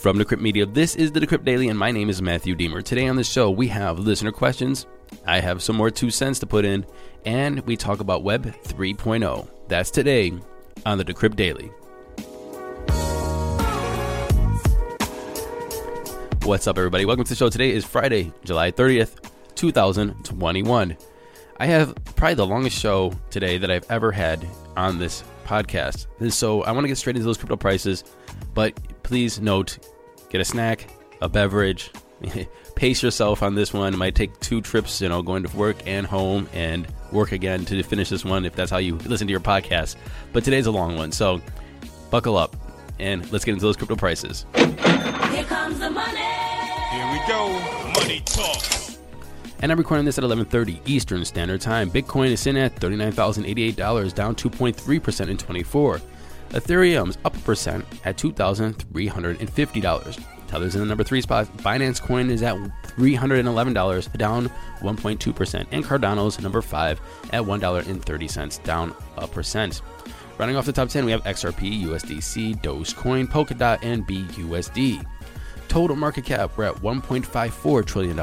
From Decrypt Media, this is the Decrypt Daily, and my name is Matthew Diemer. Today on the show, we have listener questions. I have some more two cents to put in, and we talk about Web 3.0. That's today on the Decrypt Daily. What's up, everybody? Welcome to the show. Today is Friday, July 30th, 2021. I have probably the longest show today that I've ever had on this podcast. So I want to get straight into those crypto prices, but please note get a snack, a beverage, pace yourself on this one. It might take two trips, you know, going to work and home and work again to finish this one if that's how you listen to your podcast. But today's a long one, so buckle up and let's get into those crypto prices. Here comes the money. Here we go. Money talk. And I'm recording this at 11:30 Eastern Standard Time. Bitcoin is sitting at $39,088, down 2.3% in 24. Ethereum's up a percent at $2,350. Tether's in the number three spot. Binance Coin is at $311, down 1.2%. And Cardano's number five at $1.30, down a percent. Running off the top 10, we have XRP, USDC, Dogecoin, Polkadot, and BUSD. Total market cap, we're at $1.54 trillion.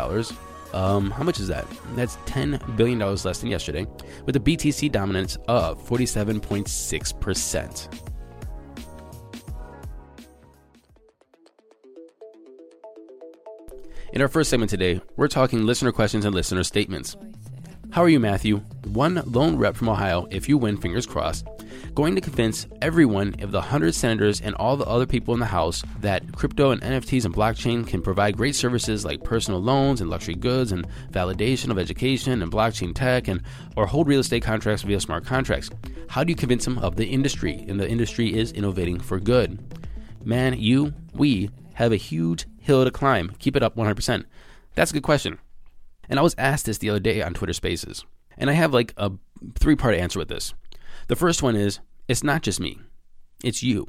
Um, how much is that? That's $10 billion less than yesterday, with a BTC dominance of 47.6%. In our first segment today, we're talking listener questions and listener statements. How are you, Matthew? One lone rep from Ohio, if you win, fingers crossed, going to convince everyone of the 100 senators and all the other people in the House that crypto and NFTs and blockchain can provide great services like personal loans and luxury goods and validation of education and blockchain tech and or hold real estate contracts via smart contracts. How do you convince them of the industry? And the industry is innovating for good. Man, you, we have a huge hill to climb. Keep it up 100%. That's a good question. And I was asked this the other day on Twitter Spaces. And I have like a three part answer with this. The first one is it's not just me, it's you.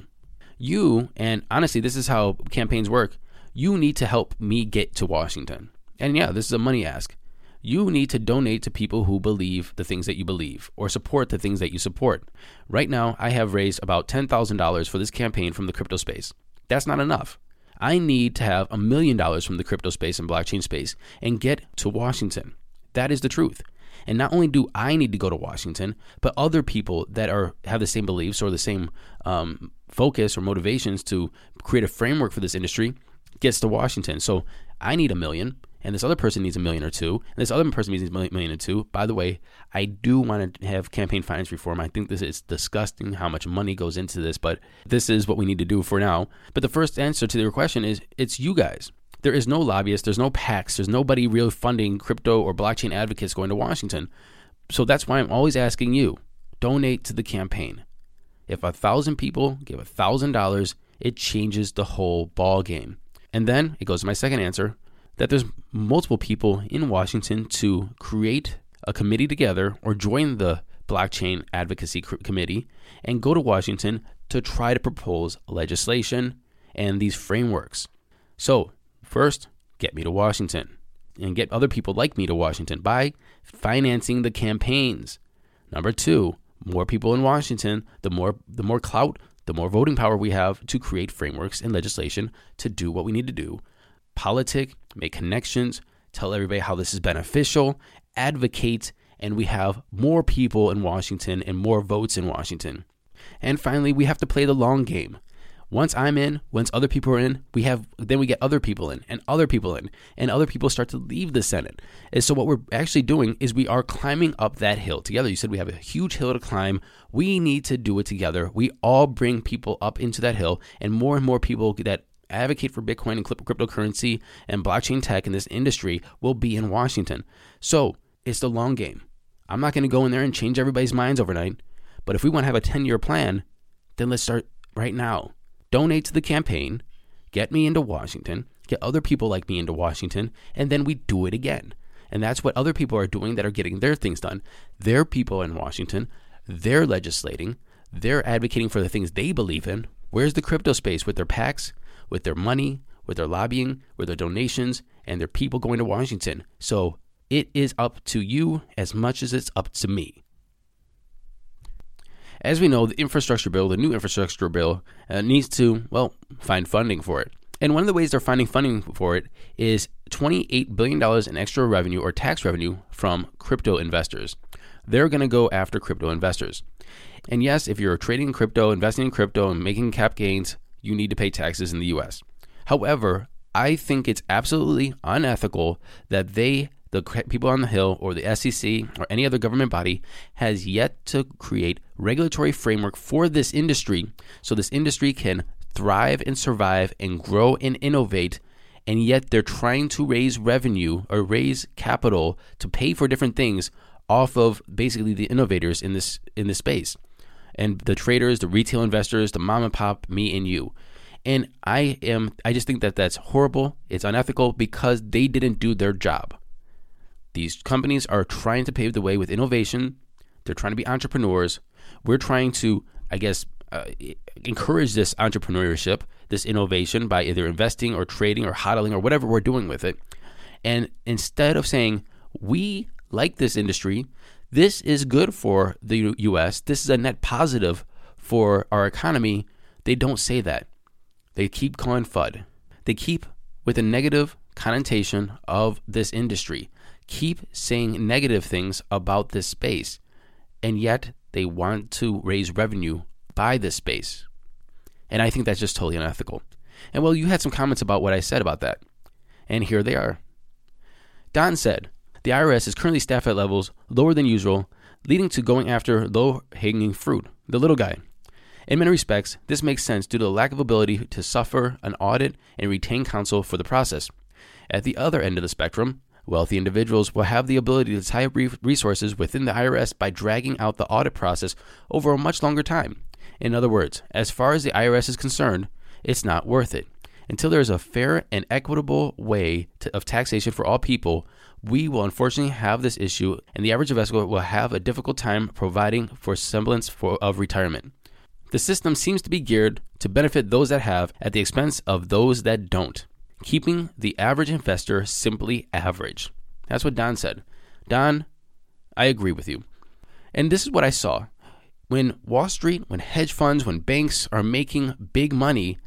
You, and honestly, this is how campaigns work. You need to help me get to Washington. And yeah, this is a money ask. You need to donate to people who believe the things that you believe or support the things that you support. Right now, I have raised about $10,000 for this campaign from the crypto space. That's not enough. I need to have a million dollars from the crypto space and blockchain space and get to Washington. That is the truth. And not only do I need to go to Washington, but other people that are have the same beliefs or the same um, focus or motivations to create a framework for this industry gets to Washington. So I need a million, and this other person needs a million or two, and this other person needs a million, or two. By the way, I do want to have campaign finance reform. I think this is disgusting how much money goes into this, but this is what we need to do for now. But the first answer to your question is it's you guys. There is no lobbyist, there's no PACs, there's nobody really funding crypto or blockchain advocates going to Washington. So that's why I'm always asking you donate to the campaign. If a thousand people give a thousand dollars, it changes the whole ball game. And then it goes to my second answer that there's multiple people in Washington to create a committee together or join the blockchain advocacy committee and go to Washington to try to propose legislation and these frameworks. So First, get me to Washington and get other people like me to Washington by financing the campaigns. Number two, more people in Washington, the more the more clout, the more voting power we have to create frameworks and legislation to do what we need to do. Politic, make connections, tell everybody how this is beneficial, advocate, and we have more people in Washington and more votes in Washington. And finally, we have to play the long game. Once I'm in, once other people are in, we have then we get other people in and other people in and other people start to leave the Senate. And so what we're actually doing is we are climbing up that hill together. You said we have a huge hill to climb. We need to do it together. We all bring people up into that hill and more and more people that advocate for Bitcoin and cryptocurrency and blockchain tech in this industry will be in Washington. So, it's the long game. I'm not going to go in there and change everybody's minds overnight, but if we want to have a 10-year plan, then let's start right now. Donate to the campaign, get me into Washington, get other people like me into Washington, and then we do it again. And that's what other people are doing that are getting their things done. Their people in Washington, they're legislating, they're advocating for the things they believe in. Where's the crypto space with their PACs, with their money, with their lobbying, with their donations, and their people going to Washington? So it is up to you as much as it's up to me. As we know, the infrastructure bill, the new infrastructure bill, uh, needs to, well, find funding for it. And one of the ways they're finding funding for it is $28 billion in extra revenue or tax revenue from crypto investors. They're going to go after crypto investors. And yes, if you're trading crypto, investing in crypto, and making cap gains, you need to pay taxes in the US. However, I think it's absolutely unethical that they the people on the Hill or the SEC or any other government body has yet to create regulatory framework for this industry so this industry can thrive and survive and grow and innovate and yet they're trying to raise revenue or raise capital to pay for different things off of basically the innovators in this in this space and the traders the retail investors the mom and pop me and you and i am i just think that that's horrible it's unethical because they didn't do their job these companies are trying to pave the way with innovation. They're trying to be entrepreneurs. We're trying to, I guess, uh, encourage this entrepreneurship, this innovation by either investing or trading or hodling or whatever we're doing with it. And instead of saying, we like this industry, this is good for the US, this is a net positive for our economy, they don't say that. They keep calling FUD. They keep with a negative connotation of this industry keep saying negative things about this space, and yet they want to raise revenue by this space. And I think that's just totally unethical. And well, you had some comments about what I said about that. And here they are. Don said, the IRS is currently staffed at levels lower than usual, leading to going after low hanging fruit, the little guy. In many respects, this makes sense due to the lack of ability to suffer an audit and retain counsel for the process. At the other end of the spectrum, Wealthy individuals will have the ability to tie up resources within the IRS by dragging out the audit process over a much longer time. In other words, as far as the IRS is concerned, it's not worth it. Until there is a fair and equitable way to, of taxation for all people, we will unfortunately have this issue, and the average investor will have a difficult time providing for semblance for, of retirement. The system seems to be geared to benefit those that have at the expense of those that don't keeping the average investor simply average. That's what Don said. Don, I agree with you. And this is what I saw. When Wall Street, when hedge funds, when banks are making big money,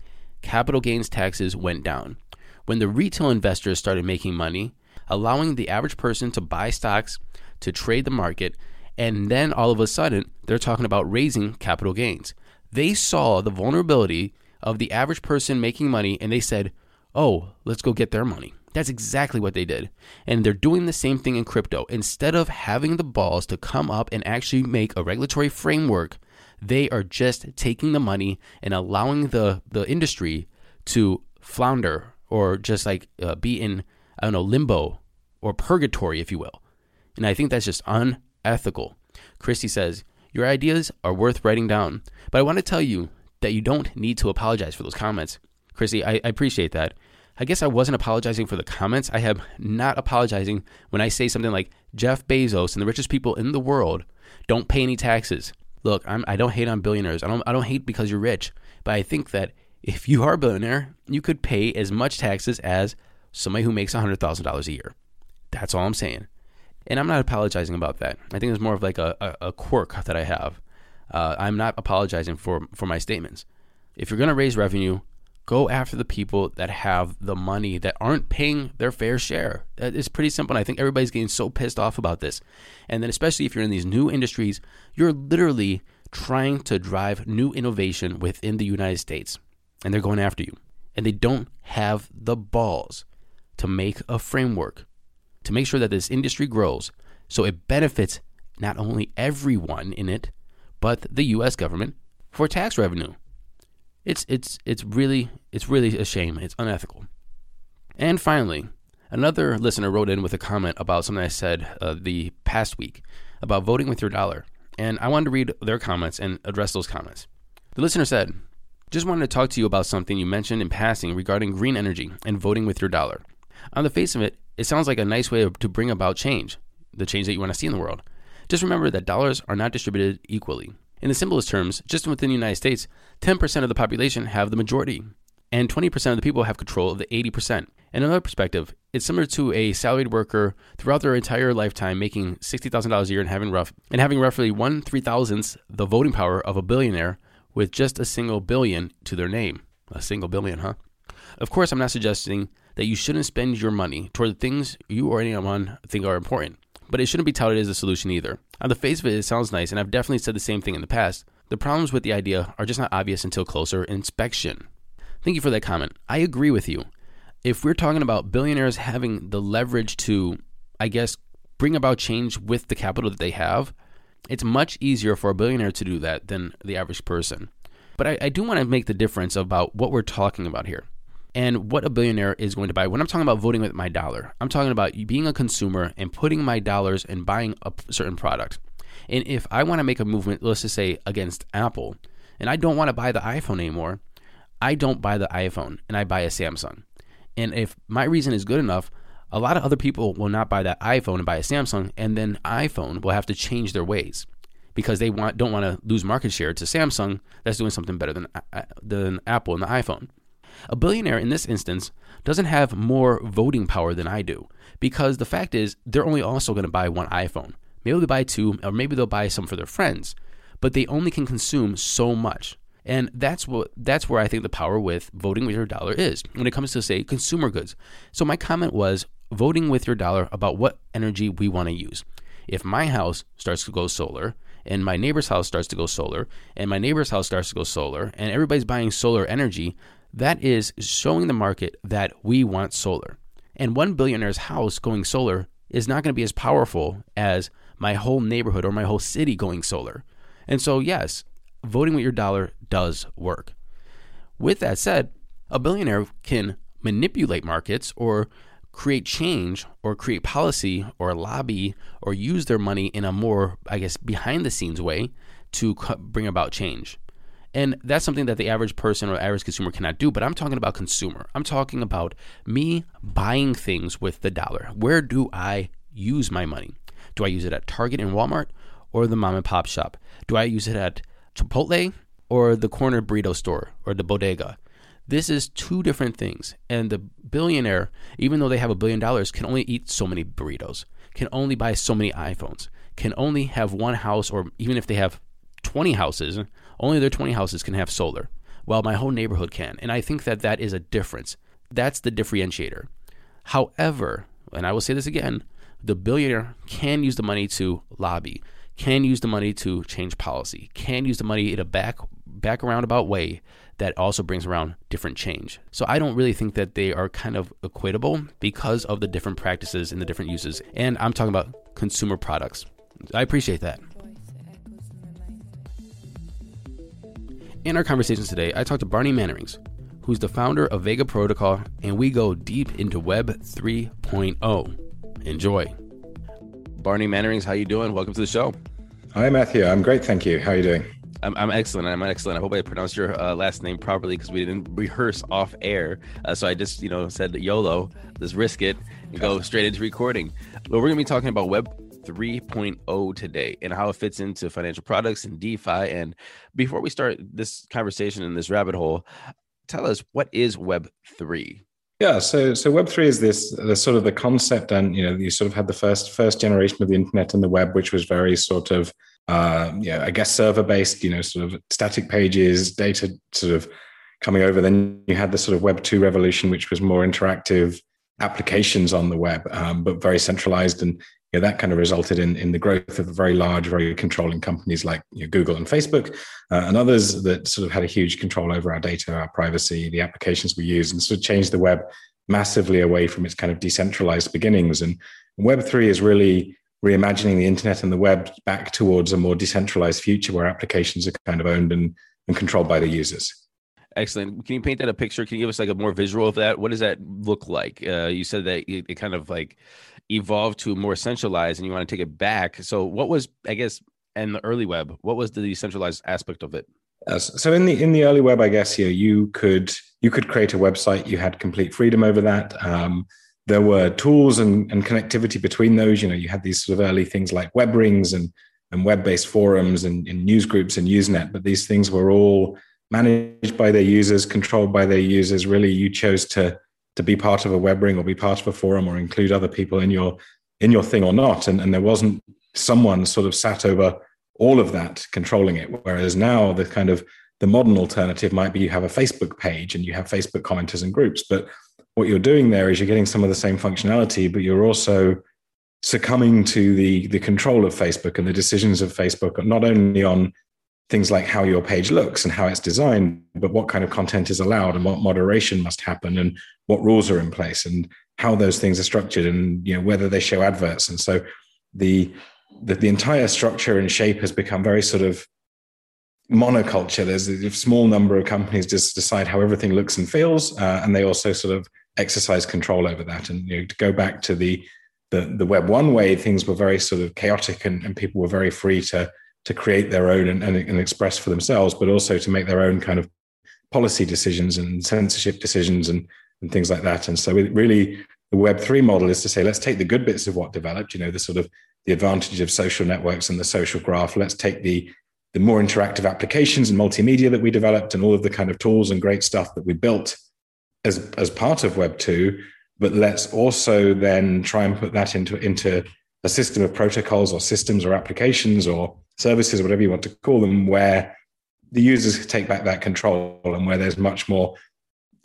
capital gains taxes went down. When the retail investors started making money, allowing the average person to buy stocks, to trade the market, and then all of a sudden they're talking about raising capital gains. They saw the vulnerability of the average person making money and they said, oh, let's go get their money. That's exactly what they did. And they're doing the same thing in crypto. Instead of having the balls to come up and actually make a regulatory framework, they are just taking the money and allowing the, the industry to flounder or just like uh, be in, I don't know, limbo or purgatory, if you will. And I think that's just unethical. Christy says, Your ideas are worth writing down, but I want to tell you that you don't need to apologize for those comments. Chrissy, I, I appreciate that. I guess I wasn't apologizing for the comments. I am not apologizing when I say something like Jeff Bezos and the richest people in the world don't pay any taxes. Look, I'm, I don't hate on billionaires. I don't, I don't hate because you're rich. But I think that if you are a billionaire, you could pay as much taxes as somebody who makes $100,000 a year. That's all I'm saying. And I'm not apologizing about that. I think it's more of like a, a, a quirk that I have. Uh, I'm not apologizing for, for my statements. If you're going to raise revenue, go after the people that have the money that aren't paying their fair share. It's pretty simple. And I think everybody's getting so pissed off about this. And then, especially if you're in these new industries, you're literally trying to drive new innovation within the United States. And they're going after you. And they don't have the balls to make a framework to make sure that this industry grows so it benefits not only everyone in it, but the US government for tax revenue. It's it's it's really it's really a shame. It's unethical. And finally, another listener wrote in with a comment about something I said uh, the past week about voting with your dollar, and I wanted to read their comments and address those comments. The listener said, Just wanted to talk to you about something you mentioned in passing regarding green energy and voting with your dollar. On the face of it, it sounds like a nice way to bring about change, the change that you want to see in the world. Just remember that dollars are not distributed equally. In the simplest terms, just within the United States, 10% of the population have the majority, and 20% of the people have control of the 80%. In another perspective, it's similar to a salaried worker throughout their entire lifetime making $60,000 a year and having rough and having roughly one three thousandths the voting power of a billionaire with just a single billion to their name. A single billion, huh? Of course, I'm not suggesting that you shouldn't spend your money toward the things you or anyone think are important, but it shouldn't be touted as a solution either. On the face of it, it sounds nice, and I've definitely said the same thing in the past. The problems with the idea are just not obvious until closer inspection. Thank you for that comment. I agree with you if we're talking about billionaires having the leverage to, I guess, bring about change with the capital that they have, it's much easier for a billionaire to do that than the average person. But I, I do want to make the difference about what we're talking about here and what a billionaire is going to buy. When I'm talking about voting with my dollar, I'm talking about being a consumer and putting my dollars and buying a certain product. And if I want to make a movement, let's just say against Apple, and I don't want to buy the iPhone anymore, I don't buy the iPhone and I buy a Samsung. And if my reason is good enough, a lot of other people will not buy that iPhone and buy a Samsung, and then iPhone will have to change their ways because they want don't want to lose market share to Samsung that's doing something better than uh, than Apple and the iPhone. A billionaire in this instance doesn't have more voting power than I do because the fact is they're only also going to buy one iPhone. Maybe they'll buy two, or maybe they'll buy some for their friends, but they only can consume so much. And that's what that's where I think the power with voting with your dollar is when it comes to say consumer goods. So my comment was voting with your dollar about what energy we want to use. If my house starts to go solar and my neighbor's house starts to go solar and my neighbor's house starts to go solar and everybody's buying solar energy, that is showing the market that we want solar. And one billionaire's house going solar is not going to be as powerful as my whole neighborhood or my whole city going solar. And so, yes, voting with your dollar does work. With that said, a billionaire can manipulate markets or create change or create policy or lobby or use their money in a more, I guess, behind the scenes way to bring about change. And that's something that the average person or average consumer cannot do. But I'm talking about consumer. I'm talking about me buying things with the dollar. Where do I use my money? Do I use it at Target and Walmart or the mom and pop shop? Do I use it at Chipotle or the corner burrito store or the bodega. This is two different things. And the billionaire, even though they have a billion dollars, can only eat so many burritos, can only buy so many iPhones, can only have one house, or even if they have 20 houses, only their 20 houses can have solar, while my whole neighborhood can. And I think that that is a difference. That's the differentiator. However, and I will say this again, the billionaire can use the money to lobby, can use the money to change policy, can use the money in a back back roundabout way that also brings around different change. So I don't really think that they are kind of equatable because of the different practices and the different uses. And I'm talking about consumer products. I appreciate that. In our conversations today, I talked to Barney Mannerings, who's the founder of Vega Protocol, and we go deep into Web 3.0. Enjoy. Barney Mannerings, how you doing? Welcome to the show. Hi, Matthew. I'm great, thank you. How are you doing? I'm, I'm excellent. I'm excellent. I hope I pronounced your uh, last name properly because we didn't rehearse off air. Uh, so I just, you know, said YOLO, let's risk it and go straight into recording. Well, we're going to be talking about Web 3.0 today and how it fits into financial products and DeFi. And before we start this conversation in this rabbit hole, tell us what is Web 3? Yeah, so so Web three is this the sort of the concept, and you know you sort of had the first first generation of the internet and the web, which was very sort of uh, yeah, I guess server based, you know, sort of static pages, data sort of coming over. Then you had the sort of Web two revolution, which was more interactive applications on the web, um, but very centralized, and you know, that kind of resulted in in the growth of very large, very controlling companies like you know, Google and Facebook, uh, and others that sort of had a huge control over our data, our privacy, the applications we use, and sort of changed the web massively away from its kind of decentralized beginnings. And Web three is really reimagining the internet and the web back towards a more decentralized future where applications are kind of owned and, and controlled by the users. Excellent. Can you paint that a picture? Can you give us like a more visual of that? What does that look like? Uh, you said that it, it kind of like evolved to more centralized and you want to take it back. So what was, I guess, in the early web, what was the decentralized aspect of it? So in the in the early web, I guess here you could you could create a website. You had complete freedom over that. Um, there were tools and, and connectivity between those. You know, you had these sort of early things like web rings and and web-based forums and, and news groups and Usenet, but these things were all managed by their users, controlled by their users. Really, you chose to to be part of a web ring or be part of a forum or include other people in your in your thing or not. And, and there wasn't someone sort of sat over all of that controlling it. Whereas now the kind of the modern alternative might be you have a Facebook page and you have Facebook commenters and groups. But what you're doing there is you're getting some of the same functionality, but you're also succumbing to the the control of Facebook and the decisions of Facebook, not only on things like how your page looks and how it's designed, but what kind of content is allowed and what moderation must happen and what rules are in place and how those things are structured and you know whether they show adverts. And so the the, the entire structure and shape has become very sort of monoculture. There's a small number of companies just decide how everything looks and feels, uh, and they also sort of exercise control over that. And you know, to go back to the the, the web one way, things were very sort of chaotic, and, and people were very free to to create their own and, and, and express for themselves, but also to make their own kind of policy decisions and censorship decisions and and things like that. And so, really, the Web three model is to say, let's take the good bits of what developed. You know, the sort of the advantage of social networks and the social graph. Let's take the the more interactive applications and multimedia that we developed and all of the kind of tools and great stuff that we built as as part of Web two. But let's also then try and put that into into a system of protocols or systems or applications or services, whatever you want to call them, where the users take back that control and where there's much more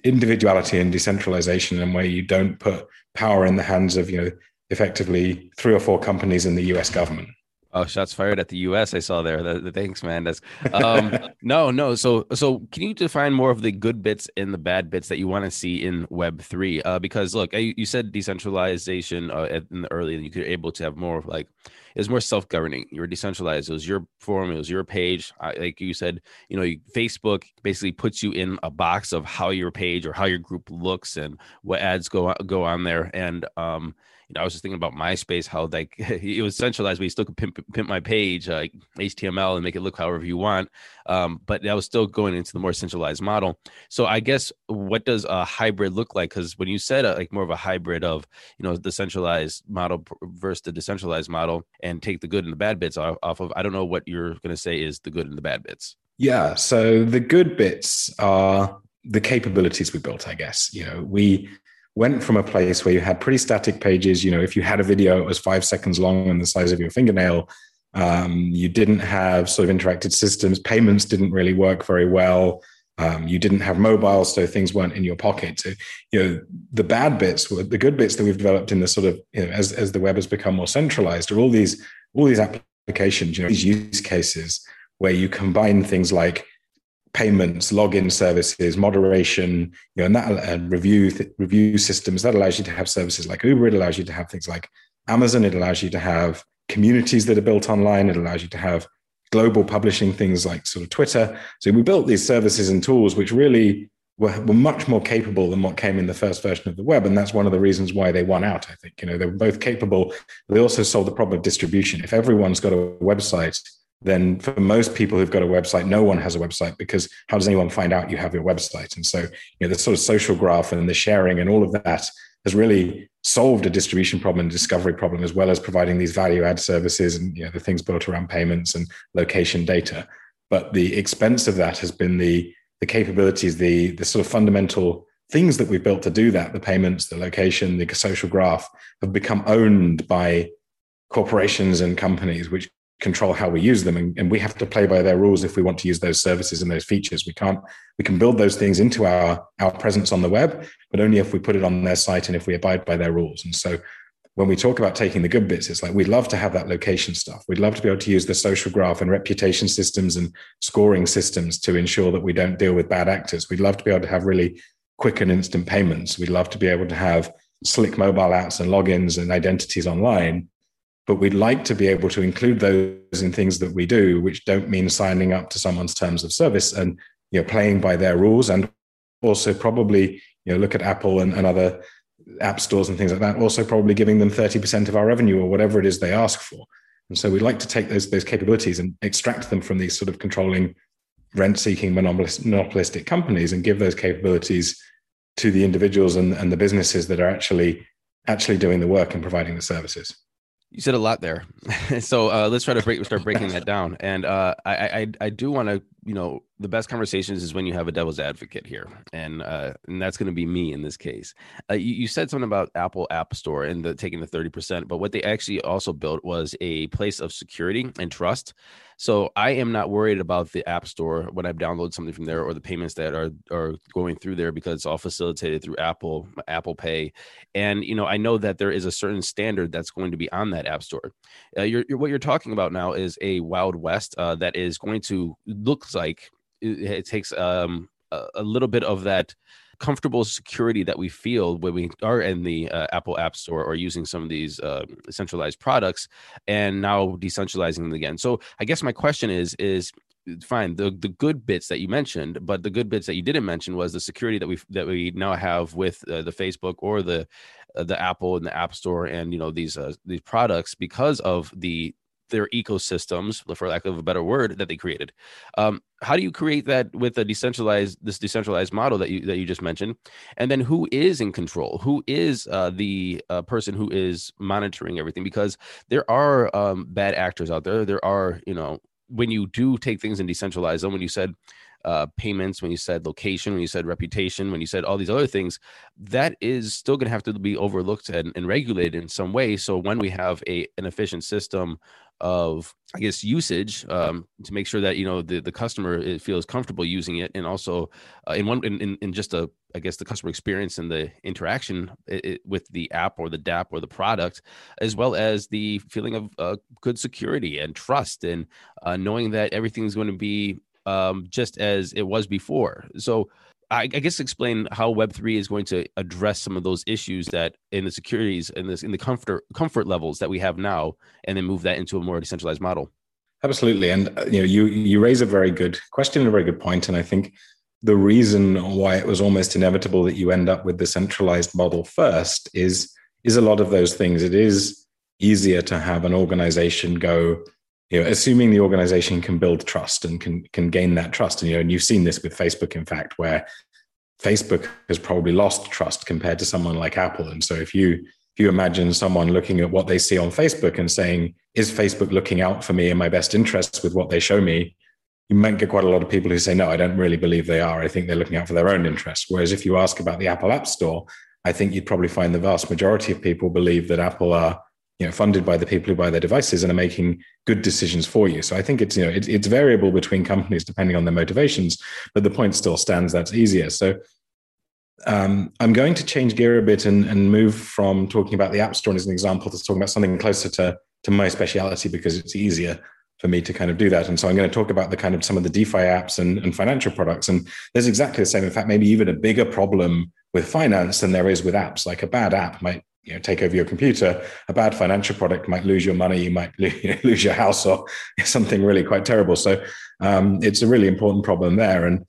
individuality and decentralization and where you don't put power in the hands of you know effectively three or four companies in the US government. Oh, shots fired at the U.S. I saw there. The, the thanks, man. That's um, no, no. So, so can you define more of the good bits and the bad bits that you want to see in Web three? Uh, because look, you said decentralization uh, in the early, and you could able to have more like it was more self-governing. You were decentralized. It was your forum. It was your page. I, like you said, you know, Facebook basically puts you in a box of how your page or how your group looks and what ads go go on there. And um, you know, I was just thinking about MySpace, how like it was centralized, but you still could pimp, pimp my page, uh, like HTML, and make it look however you want. Um, but that was still going into the more centralized model. So I guess what does a hybrid look like? Because when you said uh, like more of a hybrid of you know the centralized model versus the decentralized model, and take the good and the bad bits off, off of, I don't know what you're going to say is the good and the bad bits. Yeah. So the good bits are the capabilities we built, I guess. You know, we went from a place where you had pretty static pages. You know, if you had a video, it was five seconds long and the size of your fingernail. Um, you didn't have sort of interactive systems. Payments didn't really work very well. Um, you didn't have mobile, so things weren't in your pocket. So, you know, the bad bits were the good bits that we've developed in the sort of, you know, as, as the web has become more centralized, are all these all these applications, you know, these use cases where you combine things like payments, login services, moderation, you know, and that and review th- review systems. That allows you to have services like Uber. It allows you to have things like Amazon. It allows you to have communities that are built online. It allows you to have global publishing things like sort of Twitter. So we built these services and tools which really were, were much more capable than what came in the first version of the web. And that's one of the reasons why they won out, I think. You know, they were both capable, they also solved the problem of distribution. If everyone's got a website then for most people who've got a website, no one has a website because how does anyone find out you have your website? And so, you know, the sort of social graph and the sharing and all of that has really solved a distribution problem and discovery problem, as well as providing these value add services and you know, the things built around payments and location data. But the expense of that has been the the capabilities, the the sort of fundamental things that we've built to do that, the payments, the location, the social graph, have become owned by corporations and companies, which control how we use them and, and, we have to play by their rules if we want to use those services and those features. We can't we can build those things into our our presence on the web but only if we put it on their site and if we abide by their rules. And so when we talk about taking the good bits it's like we'd love to have that location stuff. We'd love to be able to use the social graph and reputation systems and scoring systems to ensure that we don't deal with bad actors. We'd love to be able to have really quick and instant payments. We'd love to be able to have slick mobile apps and logins and identities online but we'd like to be able to include those in things that we do, which don't mean signing up to someone's terms of service and you know playing by their rules, and also probably you know look at Apple and, and other app stores and things like that. Also, probably giving them thirty percent of our revenue or whatever it is they ask for. And so we'd like to take those those capabilities and extract them from these sort of controlling rent-seeking monopolist, monopolistic companies and give those capabilities to the individuals and, and the businesses that are actually actually doing the work and providing the services. You said a lot there, so uh, let's try to break, start breaking that down. And uh, I, I, I do want to, you know, the best conversations is when you have a devil's advocate here, and uh, and that's going to be me in this case. Uh, you, you, said something about Apple App Store and the taking the thirty percent, but what they actually also built was a place of security and trust so I am not worried about the App Store when I download something from there or the payments that are are going through there because it's all facilitated through Apple Apple Pay, and you know I know that there is a certain standard that's going to be on that App Store. Uh, you're, you're, what you're talking about now is a Wild West uh, that is going to looks like it, it takes um, a, a little bit of that comfortable security that we feel when we are in the uh, Apple App Store or using some of these uh, centralized products, and now decentralizing them again. So I guess my question is is fine the the good bits that you mentioned but the good bits that you didn't mention was the security that we that we now have with uh, the facebook or the uh, the apple and the app store and you know these uh, these products because of the their ecosystems, for lack of a better word, that they created. Um, how do you create that with a decentralized this decentralized model that you that you just mentioned? And then who is in control? Who is uh, the uh, person who is monitoring everything? Because there are um, bad actors out there. There are you know when you do take things and decentralize them. When you said uh, payments, when you said location, when you said reputation, when you said all these other things, that is still going to have to be overlooked and, and, regulated in some way. So when we have a an efficient system of i guess usage um, to make sure that you know the, the customer feels comfortable using it and also uh, in one in, in just a i guess the customer experience and the interaction it, it, with the app or the dApp or the product as well as the feeling of uh, good security and trust and uh, knowing that everything's going to be um, just as it was before so I, I guess explain how Web three is going to address some of those issues that in the securities and this in the comfort comfort levels that we have now, and then move that into a more decentralized model. Absolutely, and uh, you know you you raise a very good question and a very good point, and I think the reason why it was almost inevitable that you end up with the centralized model first is is a lot of those things. It is easier to have an organization go you know, assuming the organization can build trust and can can gain that trust. And you know, and you've seen this with Facebook, in fact, where Facebook has probably lost trust compared to someone like Apple. And so if you if you imagine someone looking at what they see on Facebook and saying, is Facebook looking out for me in my best interests with what they show me? You might get quite a lot of people who say, no, I don't really believe they are. I think they're looking out for their own interests. Whereas if you ask about the Apple App Store, I think you'd probably find the vast majority of people believe that Apple are you know funded by the people who buy their devices and are making good decisions for you so i think it's you know it, it's variable between companies depending on their motivations but the point still stands that's easier so um, i'm going to change gear a bit and, and move from talking about the app store as an example to talking about something closer to to my speciality because it's easier for me to kind of do that. And so I'm going to talk about the kind of some of the DeFi apps and, and financial products. And there's exactly the same. In fact, maybe even a bigger problem with finance than there is with apps. Like a bad app might you know, take over your computer. A bad financial product might lose your money, you might lose your house, or something really quite terrible. So um, it's a really important problem there. And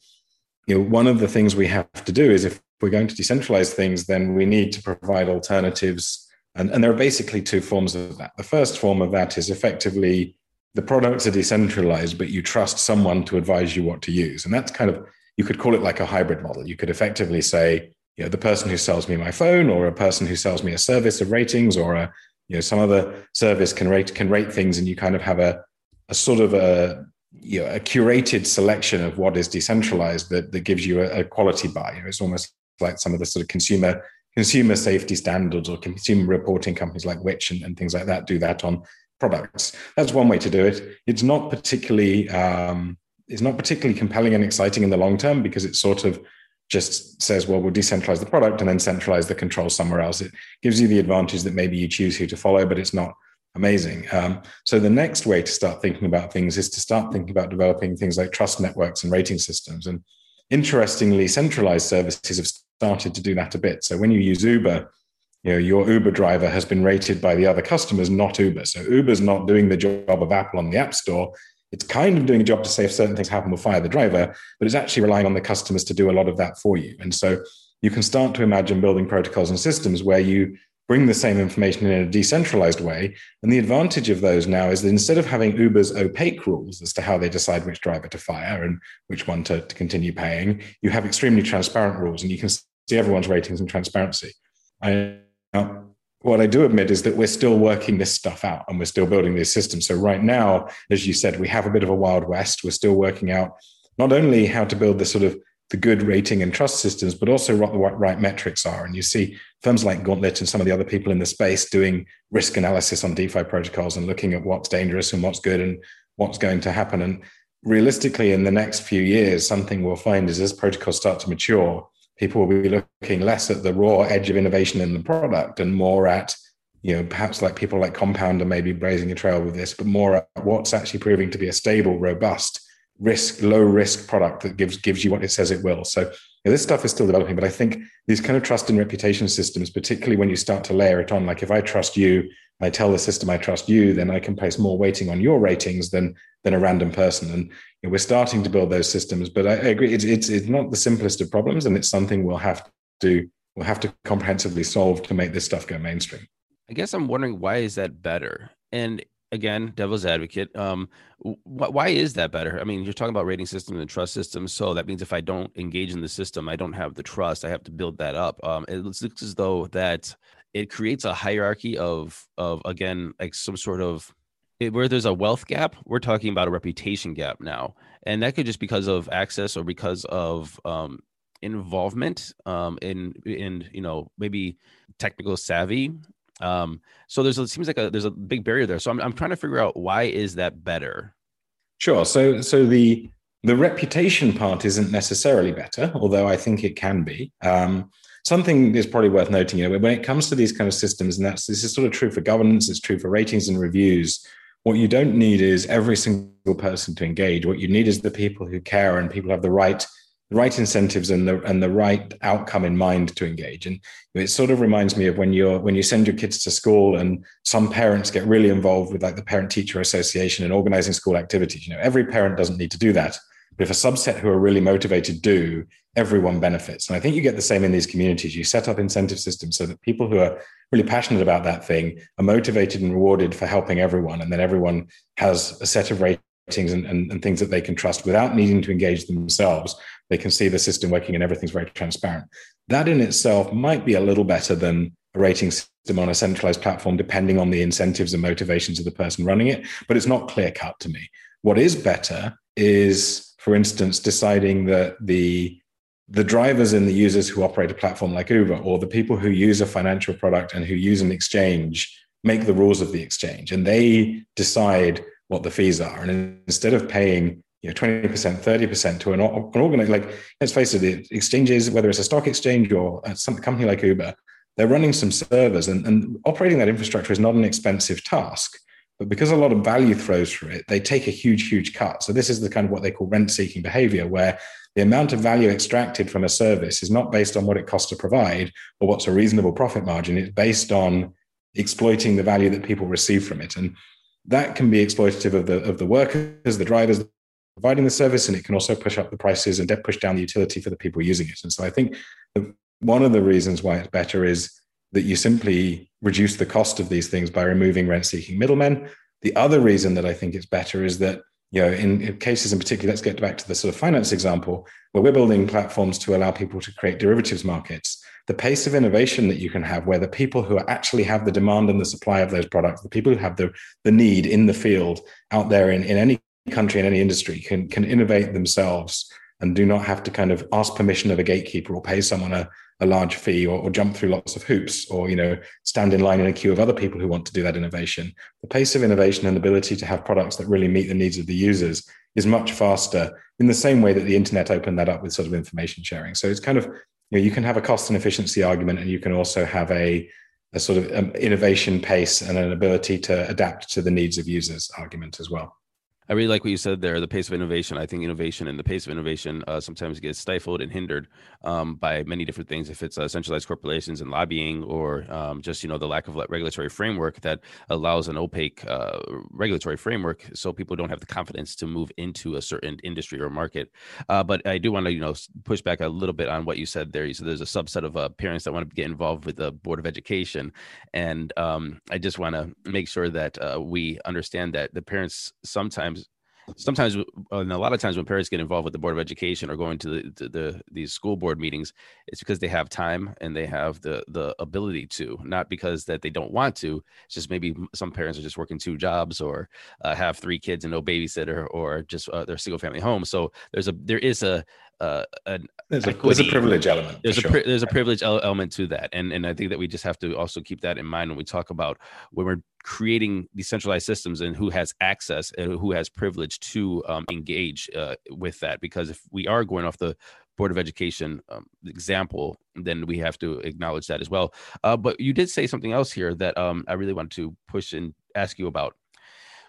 you know, one of the things we have to do is if we're going to decentralize things, then we need to provide alternatives. And, and there are basically two forms of that. The first form of that is effectively the products are decentralized, but you trust someone to advise you what to use. And that's kind of, you could call it like a hybrid model. You could effectively say, you know, the person who sells me my phone or a person who sells me a service of ratings or a, you know, some other service can rate, can rate things and you kind of have a, a sort of a, you know, a curated selection of what is decentralized that, that gives you a, a quality buy. You know, it's almost like some of the sort of consumer consumer safety standards or consumer reporting companies like Which and, and things like that do that on products. That's one way to do it. It's not particularly um, it's not particularly compelling and exciting in the long term because it's sort of just says, well, we'll decentralize the product and then centralize the control somewhere else. It gives you the advantage that maybe you choose who to follow, but it's not amazing. Um, so the next way to start thinking about things is to start thinking about developing things like trust networks and rating systems. And interestingly, centralized services have started to do that a bit. So when you use Uber, you know, your Uber driver has been rated by the other customers, not Uber. So Uber's not doing the job of Apple on the App Store it's kind of doing a job to say if certain things happen, we'll fire the driver, but it's actually relying on the customers to do a lot of that for you. And so you can start to imagine building protocols and systems where you bring the same information in a decentralized way. And the advantage of those now is that instead of having Uber's opaque rules as to how they decide which driver to fire and which one to, to continue paying, you have extremely transparent rules and you can see everyone's ratings and transparency. I, now, what I do admit is that we're still working this stuff out and we're still building these systems. So right now, as you said, we have a bit of a wild west. We're still working out not only how to build the sort of the good rating and trust systems, but also what the right metrics are. And you see firms like Gauntlet and some of the other people in the space doing risk analysis on DeFi protocols and looking at what's dangerous and what's good and what's going to happen. And realistically, in the next few years, something we'll find is as protocols start to mature, people will be looking less at the raw edge of innovation in the product and more at you know perhaps like people like compound are maybe blazing a trail with this but more at what's actually proving to be a stable robust risk low risk product that gives gives you what it says it will. So know, this stuff is still developing but i think these kind of trust and reputation systems particularly when you start to layer it on like if i trust you i tell the system i trust you then i can place more weighting on your ratings than than a random person. And you know, we're starting to build those systems but I, I, agree it's, it's it's not the simplest of problems and it's something we'll have to we'll have to comprehensively solve to make this stuff go mainstream. I guess i'm wondering why is that better? And again, devil's advocate. Um, wh- why is that better? I mean, you're talking about rating systems and trust systems. So that means if I don't engage in the system, I don't have the trust. I have to build that up. Um, it looks as though that it creates a hierarchy of of again like some sort of it, where there's a wealth gap. We're talking about a reputation gap now, and that could just because of access or because of um, involvement um, in in you know maybe technical savvy um, so there's it seems like a, there's a big barrier there. So I'm I'm trying to figure out why is that better. Sure. So so the the reputation part isn't necessarily better, although I think it can be. Um, something is probably worth noting. You know, when it comes to these kind of systems, and that's this is sort of true for governance, it's true for ratings and reviews. What you don't need is every single person to engage. What you need is the people who care and people have the right right incentives and the and the right outcome in mind to engage. And it sort of reminds me of when you're when you send your kids to school and some parents get really involved with like the parent teacher association and organizing school activities. You know, every parent doesn't need to do that. But if a subset who are really motivated do, everyone benefits. And I think you get the same in these communities. You set up incentive systems so that people who are really passionate about that thing are motivated and rewarded for helping everyone. And then everyone has a set of ratings and, and, and things that they can trust without needing to engage themselves they can see the system working and everything's very transparent. That in itself might be a little better than a rating system on a centralized platform, depending on the incentives and motivations of the person running it. But it's not clear cut to me. What is better is, for instance, deciding that the the drivers and the users who operate a platform like Uber, or the people who use a financial product and who use an exchange, make the rules of the exchange, and they decide what the fees are. And instead of paying you know, 20%, 30% to an, an organization, like let's face it, the exchanges, whether it's a stock exchange or uh, some company like Uber, they're running some servers and, and operating that infrastructure is not an expensive task. But because a lot of value throws through it, they take a huge, huge cut. So this is the kind of what they call rent seeking behavior, where the amount of value extracted from a service is not based on what it costs to provide or what's a reasonable profit margin. It's based on exploiting the value that people receive from it. And that can be exploitative of the of the workers, the drivers, providing the service, and it can also push up the prices and push down the utility for the people using it. And so I think one of the reasons why it's better is that you simply reduce the cost of these things by removing rent-seeking middlemen. The other reason that I think it's better is that you know, in, in, cases in particular, let's get back to the sort of finance example, where we're building platforms to allow people to create derivatives markets. The pace of innovation that you can have, where the people who actually have the demand and the supply of those products, the people who have the, the need in the field out there in, in any country in any industry can can innovate themselves and do not have to kind of ask permission of a gatekeeper or pay someone a, a large fee or, or, jump through lots of hoops or you know stand in line in a queue of other people who want to do that innovation. The pace of innovation and the ability to have products that really meet the needs of the users is much faster in the same way that the internet opened that up with sort of information sharing. So it's kind of you know you can have a cost and efficiency argument and you can also have a a sort of um, innovation pace and an ability to adapt to the needs of users argument as well I really like what you said there. The pace of innovation. I think innovation and the pace of innovation uh, sometimes gets stifled and hindered um, by many different things. If it's uh, centralized corporations and lobbying, or um, just you know the lack of regulatory framework that allows an opaque uh, regulatory framework, so people don't have the confidence to move into a certain industry or market. Uh, but I do want to you know push back a little bit on what you said there. Said there's a subset of uh, parents that want to get involved with the board of education, and um, I just want to make sure that uh, we understand that the parents sometimes sometimes and a lot of times when parents get involved with the board of education or going to the, the, the, these school board meetings it's because they have time and they have the the ability to not because that they don't want to it's just maybe some parents are just working two jobs or uh, have three kids and no babysitter or just uh, they're single family home so there's a there is a uh, an there's a, there's a privilege element. There's a sure. there's a privilege element to that, and and I think that we just have to also keep that in mind when we talk about when we're creating decentralized systems and who has access and who has privilege to um, engage uh, with that. Because if we are going off the Board of Education um, example, then we have to acknowledge that as well. Uh, but you did say something else here that um, I really want to push and ask you about.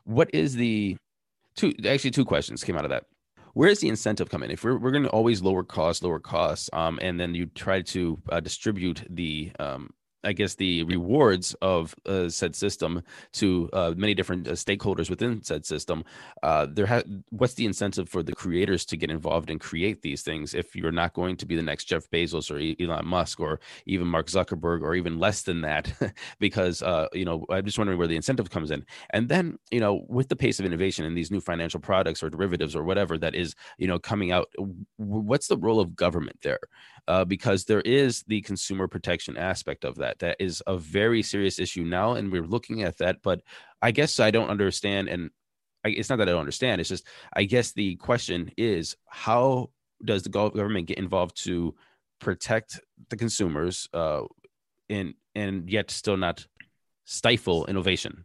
What is the two? Actually, two questions came out of that where does the incentive come in? If we're, we're going to always lower costs, lower costs, um, and then you try to uh, distribute the um, I guess the rewards of uh, said system to uh, many different uh, stakeholders within said system. Uh, there, ha- what's the incentive for the creators to get involved and create these things? If you're not going to be the next Jeff Bezos or Elon Musk or even Mark Zuckerberg or even less than that, because uh, you know, I'm just wondering where the incentive comes in. And then you know, with the pace of innovation and these new financial products or derivatives or whatever that is you know coming out, what's the role of government there? Uh, because there is the consumer protection aspect of that that is a very serious issue now and we're looking at that but i guess i don't understand and I, it's not that i don't understand it's just i guess the question is how does the government get involved to protect the consumers uh in and yet still not stifle innovation?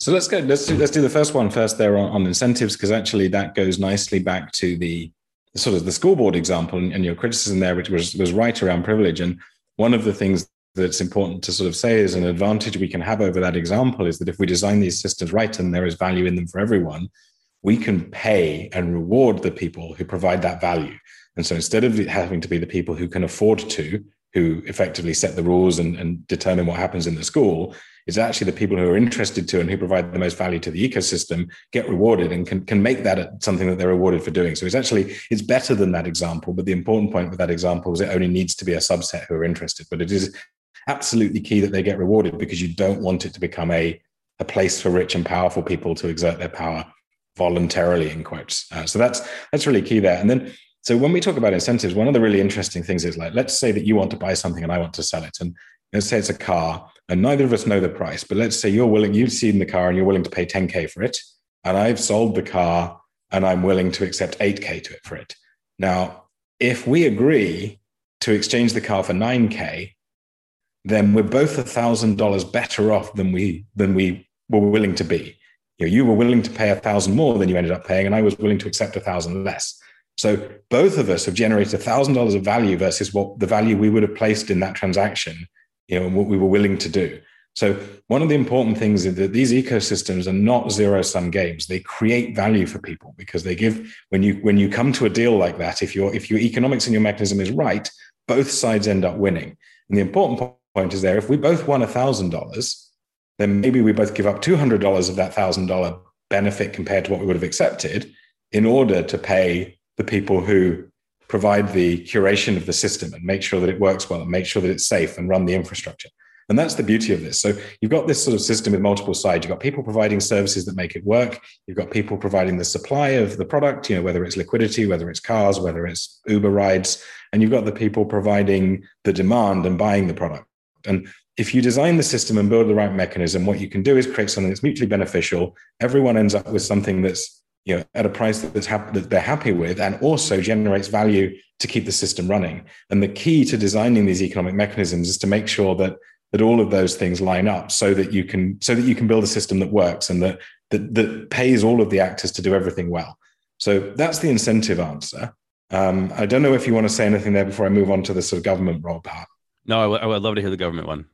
So let's go let's do, let's do the first one first there on, on incentives because actually that goes nicely back to the sort of the school board example and, and your criticism there which was was right around privilege and one of the things that's important to sort of say is an advantage we can have over that example is that if we design these systems right and there is value in them for everyone, we can pay and reward the people who provide that value. And so instead of having to be the people who can afford to, who effectively set the rules and, and determine what happens in the school, it's actually the people who are interested to and who provide the most value to the ecosystem get rewarded and can, can make that something that they're rewarded for doing. So it's actually it's better than that example. But the important point with that example is it only needs to be a subset who are interested. But it is absolutely key that they get rewarded because you don't want it to become a, a place for rich and powerful people to exert their power voluntarily in quotes. Uh, so that's that's really key there. And then so when we talk about incentives, one of the really interesting things is like let's say that you want to buy something and I want to sell it, and let's say it's a car and neither of us know the price, but let's say you're willing, you've seen the car and you're willing to pay 10k for it, and I've sold the car and I'm willing to accept 8k to it for it. Now, if we agree to exchange the car for 9k, then we're both a thousand dollars better off than we than we were willing to be. You, know, you were willing to pay a thousand more than you ended up paying, and I was willing to accept a thousand less. So both of us have generated a thousand dollars of value versus what the value we would have placed in that transaction, you know, and what we were willing to do. So one of the important things is that these ecosystems are not zero sum games. They create value for people because they give when you when you come to a deal like that, if your if your economics and your mechanism is right, both sides end up winning. And the important point is there. If we both won $1,000, then maybe we both give up $200 of that $1,000 benefit compared to what we would have accepted in order to pay the people who provide the curation of the system and make sure that it works well and make sure that it's safe and run the infrastructure. And that's the beauty of this. So you've got this sort of system with multiple sides. You've got people providing services that make it work. You've got people providing the supply of the product, you know, whether it's liquidity, whether it's cars, whether it's Uber rides, and you've got the people providing the demand and buying the product. And if you design the system and build the right mechanism, what you can do is create something that's mutually beneficial. Everyone ends up with something that's you know at a price that's hap- that they're happy with, and also generates value to keep the system running. And the key to designing these economic mechanisms is to make sure that that all of those things line up so that you can so that you can build a system that works and that that, that pays all of the actors to do everything well. So that's the incentive answer. Um, I don't know if you want to say anything there before I move on to the sort of government role part. No, I, w- I would love to hear the government one.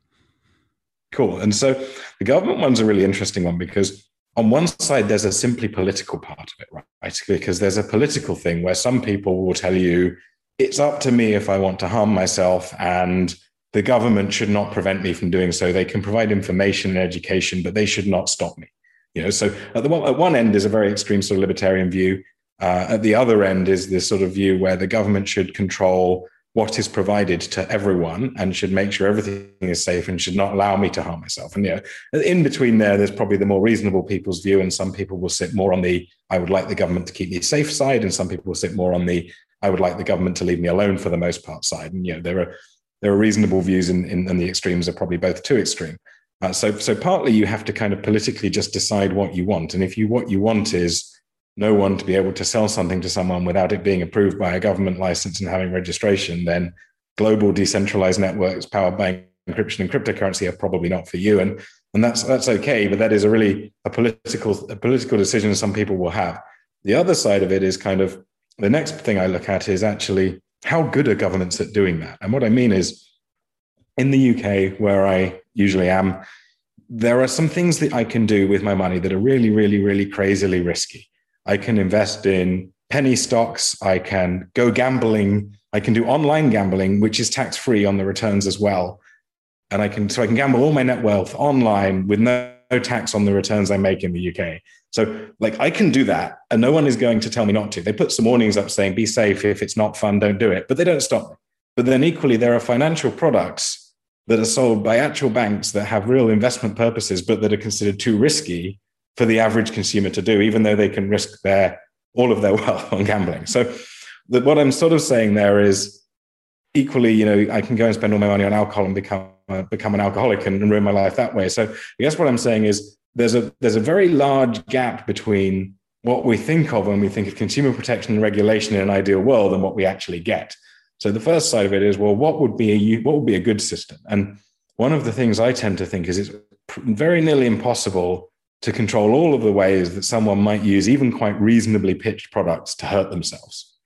Cool. And so the government one's a really interesting one because on one side, there's a simply political part of it, right? Because there's a political thing where some people will tell you, it's up to me if I want to harm myself, and the government should not prevent me from doing so. They can provide information and education, but they should not stop me. You know, so at the at one end is a very extreme sort of libertarian view. Uh, at the other end is this sort of view where the government should control what is provided to everyone and should make sure everything is safe and should not allow me to harm myself. And you know, in between there, there's probably the more reasonable people's view, and some people will sit more on the I would like the government to keep me safe side, and some people will sit more on the I would like the government to leave me alone for the most part side. And you know, there are there are reasonable views, in, in, and the extremes are probably both too extreme. Uh, so so partly you have to kind of politically just decide what you want, and if you what you want is no one to be able to sell something to someone without it being approved by a government license and having registration, then global decentralized networks powered by encryption and cryptocurrency are probably not for you. And and that's that's okay, but that is a really a political a political decision some people will have. The other side of it is kind of the next thing I look at is actually how good are governments at doing that? And what I mean is in the UK, where I usually am, there are some things that I can do with my money that are really, really, really crazily risky. I can invest in penny stocks. I can go gambling. I can do online gambling, which is tax free on the returns as well. And I can, so I can gamble all my net wealth online with no, no tax on the returns I make in the UK. So, like, I can do that, and no one is going to tell me not to. They put some warnings up saying, be safe. If it's not fun, don't do it. But they don't stop me. But then, equally, there are financial products that are sold by actual banks that have real investment purposes, but that are considered too risky for the average consumer to do, even though they can risk their all of their wealth on gambling. So the, what I'm sort of saying there is equally, you know, I can go and spend all my money on alcohol and become become an alcoholic and, and ruin my life that way. So I guess what I'm saying is there's a there's a very large gap between what we think of when we think of consumer protection and regulation in an ideal world and what we actually get. So the first side of it is, well, what would be a what would be a good system? And one of the things I tend to think is it's very nearly impossible to control all of the ways that someone might use even quite reasonably pitched products to hurt themselves.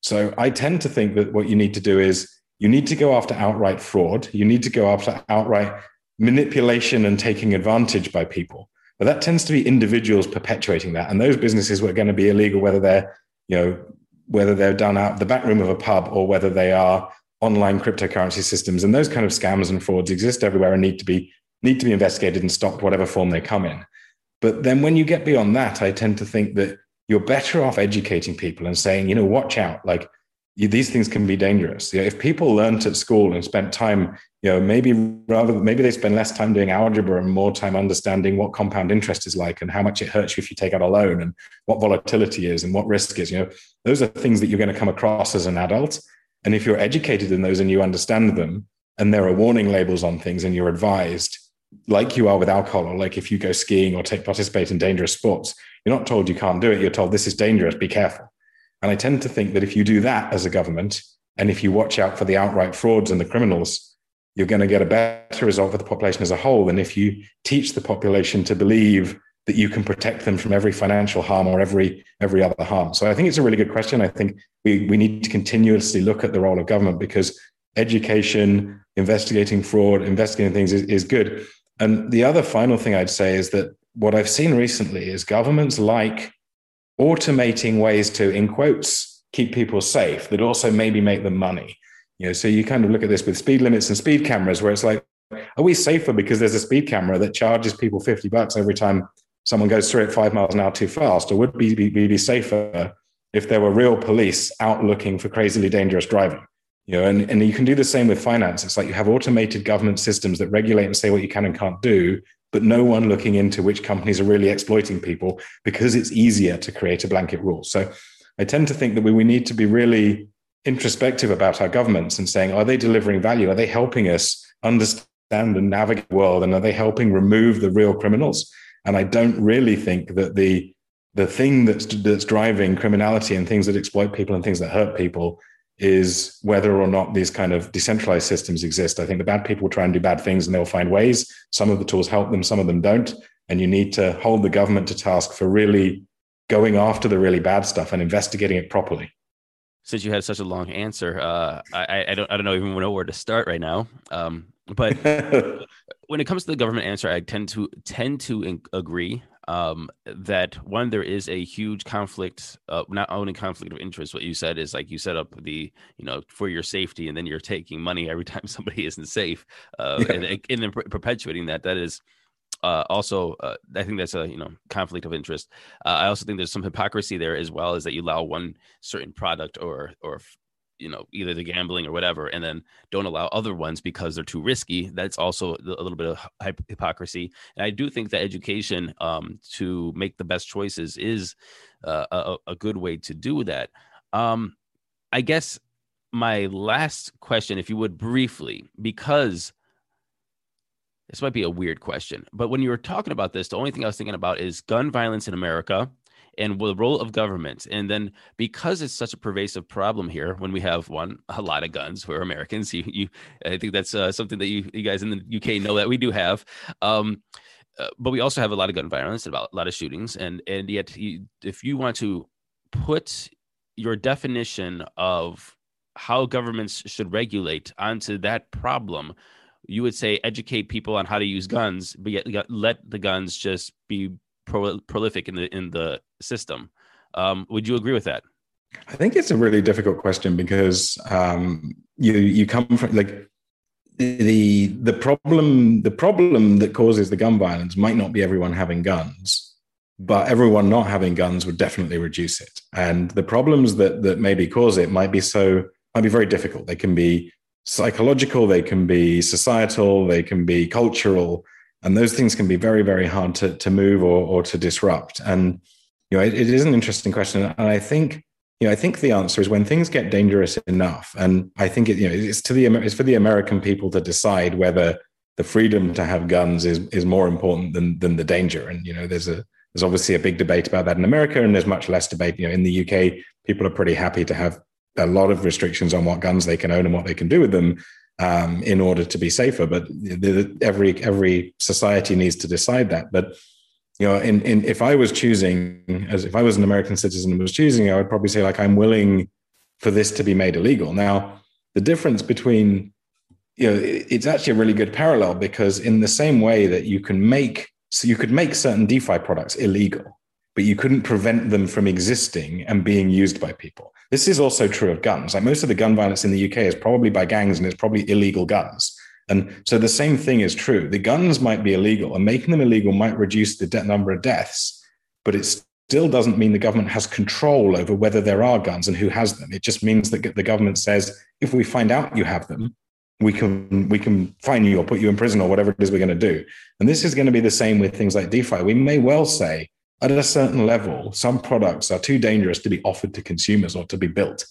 So I tend to think that what you need to do is you need to go after outright fraud. You need to go after outright manipulation and taking advantage by people. But that tends to be individuals perpetuating that. And those businesses were going to be illegal, whether they're, you know, whether they're done out the back room of a pub or whether they are online cryptocurrency systems. And those kind of scams and frauds exist everywhere and need to be need to be investigated and stopped, whatever form they come in. But then when you get beyond that, I tend to think that you're better off educating people and saying, you know, watch out. Like you, these things can be dangerous. You know, if people learnt at school and spent time, you know, maybe rather maybe they spend less time doing algebra and more time understanding what compound interest is like and how much it hurts you if you take out a loan and what volatility is and what risk is. You know, those are things that you're going to come across as an adult. And if you're educated in those and you understand them, and there are warning labels on things and you're advised, like you are with alcohol, or like if you go skiing or take participate in dangerous sports, you're not told you can't do it. You're told this is dangerous, be careful. And I tend to think that if you do that as a government, and if you watch out for the outright frauds and the criminals, you're going to get a better result for the population as a whole than if you teach the population to believe that you can protect them from every financial harm or every every other harm. So I think it's a really good question. I think we we need to continuously look at the role of government because education, investigating fraud, investigating things is, is good. And the other final thing I'd say is that what I've seen recently is governments like automating ways to, in quotes, keep people safe that also maybe make them money. You know, so you kind of look at this with speed limits and speed cameras, where it's like, are we safer because there's a speed camera that charges people 50 bucks every time someone goes through it five miles an hour too fast? Or would we be, be safer if there were real police out looking for crazily dangerous driving? You know, and, and you can do the same with finance. It's like you have automated government systems that regulate and say what you can and can't do, but no one looking into which companies are really exploiting people because it's easier to create a blanket rule. So I tend to think that we, we need to be really introspective about our governments and saying, are they delivering value? Are they helping us understand and navigate the world? And are they helping remove the real criminals? And I don't really think that the the thing that's that's driving criminality and things that exploit people and things that hurt people is whether or not these kind of decentralized systems exist. I think the bad people will try and do bad things and they'll find ways. Some of the tools help them, some of them don't. And you need to hold the government to task for really going after the really bad stuff and investigating it properly. Since you had such a long answer, uh, I, I, don't I don't know even know where to start right now. Um, but when it comes to the government answer, I tend to tend to in- agree. Um, that one there is a huge conflict, uh, not only conflict of interest. What you said is like you set up the you know for your safety, and then you're taking money every time somebody isn't safe, uh, yeah. and, and then perpetuating that. That is uh, also uh, I think that's a you know conflict of interest. Uh, I also think there's some hypocrisy there as well, is that you allow one certain product or or you know either the gambling or whatever, and then don't allow other ones because they're too risky. That's also a little bit of hypocrisy. And I do think that education um, to make the best choices is uh, a, a, good way to do that. Um, I guess my last question, if you would briefly, because this might be a weird question, but when you were talking about this, the only thing I was thinking about is gun violence in America and the role of government. And then because it's such a pervasive problem here, when we have one, a lot of guns, we're Americans. You, you I think that's uh, something that you, you guys in the UK know that we do have. Um, uh, but we also have a lot of gun violence, about a lot of shootings, and and yet, you, if you want to put your definition of how governments should regulate onto that problem, you would say educate people on how to use guns, but yet let the guns just be pro- prolific in the in the system. Um, would you agree with that? I think it's a really difficult question because um, you you come from like the the problem the problem that causes the gun violence might not be everyone having guns, but everyone not having guns would definitely reduce it. And the problems that that maybe cause it might be so might be very difficult. They can be psychological, they can be societal, they can be cultural, and those things can be very very hard to to move or or to disrupt. And you know, it, it is an interesting question, and I think you know, I think the answer is when things get dangerous enough, and I think it, you know, it's to the it's for the American people to decide whether the freedom to have guns is is more important than than the danger. And you know, there's a there's obviously a big debate about that in America, and there's much less debate. You know, in the UK, people are pretty happy to have a lot of restrictions on what guns they can own and what they can do with them um, in order to be safer. But the, every every society needs to decide that. But you know, in, in if I was choosing, as if I was an American citizen and was choosing, I would probably say like I'm willing for this to be made illegal. Now, the difference between you know, it's actually a really good parallel because in the same way that you can make so you could make certain DeFi products illegal, but you couldn't prevent them from existing and being used by people. This is also true of guns. Like most of the gun violence in the UK is probably by gangs and it's probably illegal guns. And so the same thing is true. The guns might be illegal, and making them illegal might reduce the de- number of deaths, but it still doesn't mean the government has control over whether there are guns and who has them. It just means that the government says, if we find out you have them, we can we can fine you or put you in prison or whatever it is we're going to do. And this is going to be the same with things like DeFi. We may well say at a certain level, some products are too dangerous to be offered to consumers or to be built.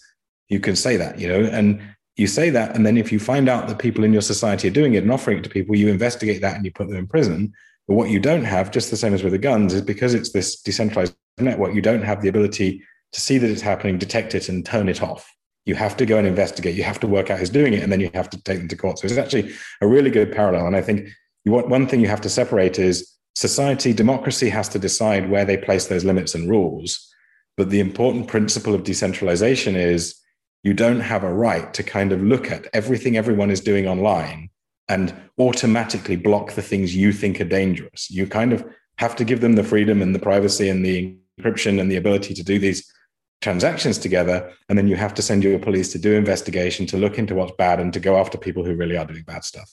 You can say that, you know, and you say that, and then if you find out that people in your society are doing it and offering it to people, you investigate that and you put them in prison. But what you don't have, just the same as with the guns, is because it's this decentralized network, you don't have the ability to see that it's happening, detect it, and turn it off. You have to go and investigate. You have to work out who's doing it, and then you have to take them to court. So it's actually a really good parallel. And I think you, want, one thing you have to separate is society, democracy has to decide where they place those limits and rules. But the important principle of decentralization is you don't have a right to kind of look at everything everyone is doing online and automatically block the things you think are dangerous. You kind of have to give them the freedom and the privacy and the encryption and the ability to do these transactions together. And then you have to send your police to do investigation, to look into what's bad, and to go after people who really are doing bad stuff.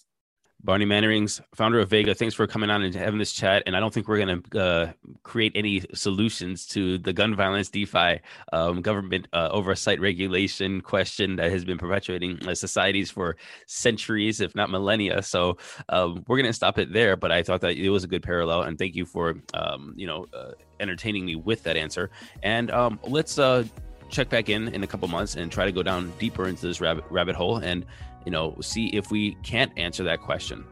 Barney Mannerings, founder of Vega, thanks for coming on and having this chat. And I don't think we're going to uh, create any solutions to the gun violence DeFi um, government uh, oversight regulation question that has been perpetuating uh, societies for centuries, if not millennia. So um, we're going to stop it there. But I thought that it was a good parallel, and thank you for um, you know uh, entertaining me with that answer. And um, let's uh, check back in in a couple months and try to go down deeper into this rabbit rabbit hole and you know, see if we can't answer that question.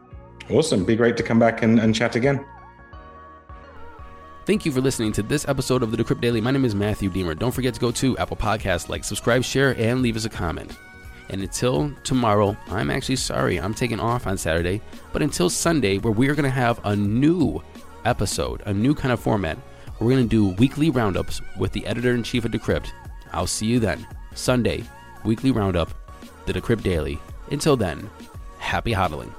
Awesome. Be great to come back and, and chat again. Thank you for listening to this episode of the Decrypt Daily. My name is Matthew Diemer. Don't forget to go to Apple Podcasts, like, subscribe, share, and leave us a comment. And until tomorrow, I'm actually sorry, I'm taking off on Saturday, but until Sunday, where we are going to have a new episode, a new kind of format. We're going to do weekly roundups with the editor in chief of Decrypt. I'll see you then. Sunday, weekly roundup, the Decrypt Daily. Until then, happy hodling.